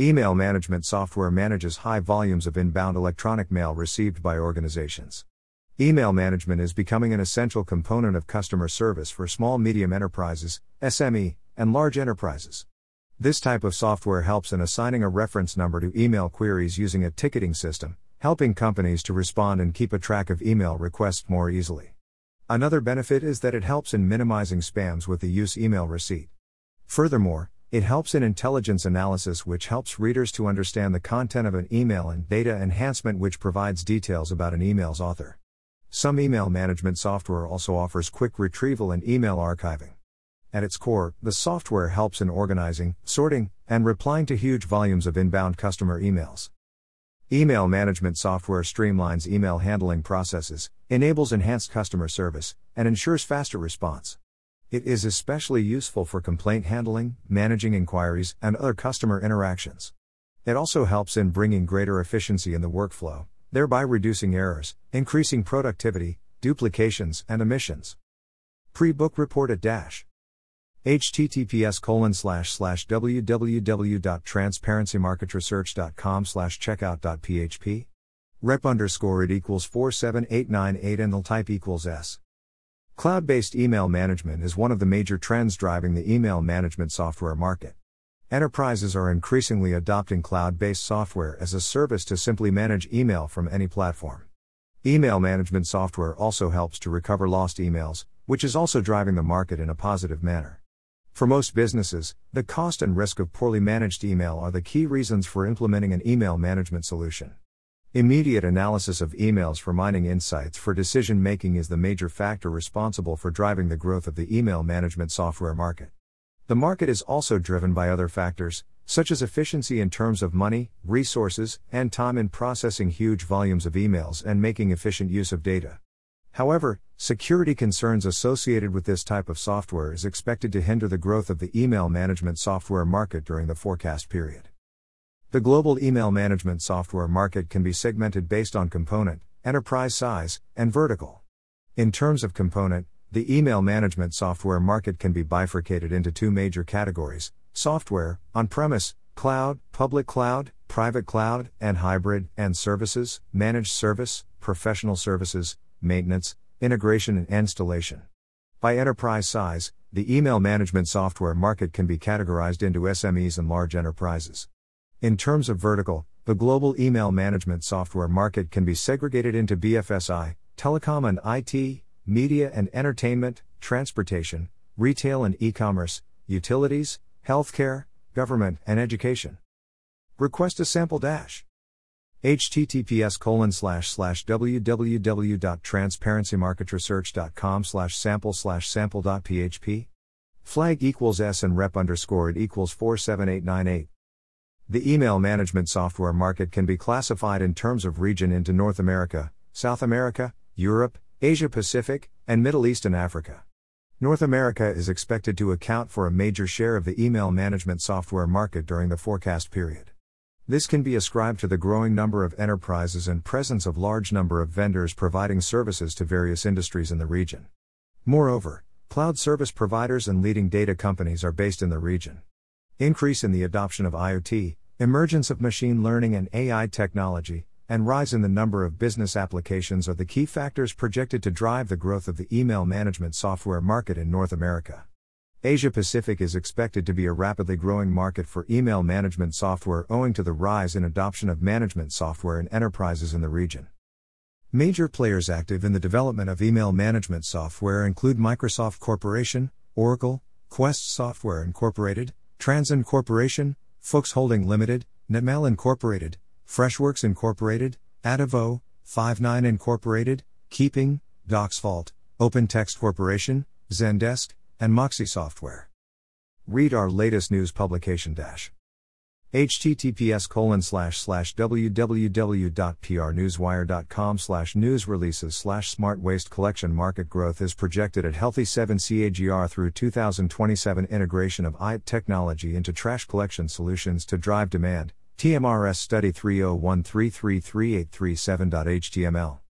Email management software manages high volumes of inbound electronic mail received by organizations. Email management is becoming an essential component of customer service for small medium enterprises, SME, and large enterprises. This type of software helps in assigning a reference number to email queries using a ticketing system, helping companies to respond and keep a track of email requests more easily. Another benefit is that it helps in minimizing spams with the use email receipt. Furthermore, it helps in intelligence analysis, which helps readers to understand the content of an email, and data enhancement, which provides details about an email's author. Some email management software also offers quick retrieval and email archiving. At its core, the software helps in organizing, sorting, and replying to huge volumes of inbound customer emails. Email management software streamlines email handling processes, enables enhanced customer service, and ensures faster response. It is especially useful for complaint handling, managing inquiries, and other customer interactions. It also helps in bringing greater efficiency in the workflow, thereby reducing errors, increasing productivity, duplications, and omissions. Pre-book report at dash https colon slash slash www.transparencymarketresearch.com slash checkout.php rep underscore it equals 47898 and the type equals s cloud-based email management is one of the major trends driving the email management software market Enterprises are increasingly adopting cloud based software as a service to simply manage email from any platform. Email management software also helps to recover lost emails, which is also driving the market in a positive manner. For most businesses, the cost and risk of poorly managed email are the key reasons for implementing an email management solution. Immediate analysis of emails for mining insights for decision making is the major factor responsible for driving the growth of the email management software market. The market is also driven by other factors, such as efficiency in terms of money, resources, and time in processing huge volumes of emails and making efficient use of data. However, security concerns associated with this type of software is expected to hinder the growth of the email management software market during the forecast period. The global email management software market can be segmented based on component, enterprise size, and vertical. In terms of component, the email management software market can be bifurcated into two major categories software, on premise, cloud, public cloud, private cloud, and hybrid, and services, managed service, professional services, maintenance, integration, and installation. By enterprise size, the email management software market can be categorized into SMEs and large enterprises. In terms of vertical, the global email management software market can be segregated into BFSI, telecom and IT, media and entertainment, transportation, retail and e commerce, utilities, healthcare, government, and education. Request a sample dash. https colon slash slash www.transparencymarketresearch.com slash sample slash sample.php flag equals s and rep underscore it equals 47898 the email management software market can be classified in terms of region into north america south america europe Asia Pacific, and Middle East and Africa. North America is expected to account for a major share of the email management software market during the forecast period. This can be ascribed to the growing number of enterprises and presence of large number of vendors providing services to various industries in the region. Moreover, cloud service providers and leading data companies are based in the region. Increase in the adoption of IoT, emergence of machine learning and AI technology, and rise in the number of business applications are the key factors projected to drive the growth of the email management software market in North America. Asia Pacific is expected to be a rapidly growing market for email management software owing to the rise in adoption of management software in enterprises in the region. Major players active in the development of email management software include Microsoft Corporation, Oracle, Quest Software Incorporated, Transend Corporation, Fuchs Holding Limited, Netmail Incorporated, Freshworks Incorporated, Adavo, Five9 Incorporated, Keeping, DocsVault, OpenText Corporation, Zendesk, and Moxie Software. Read our latest news publication dash https colon slash slash www.prnewswire.com slash news releases slash smart waste collection market growth is projected at healthy 7 CAGR through 2027 integration of IoT technology into trash collection solutions to drive demand. TMRS Study 301333837.html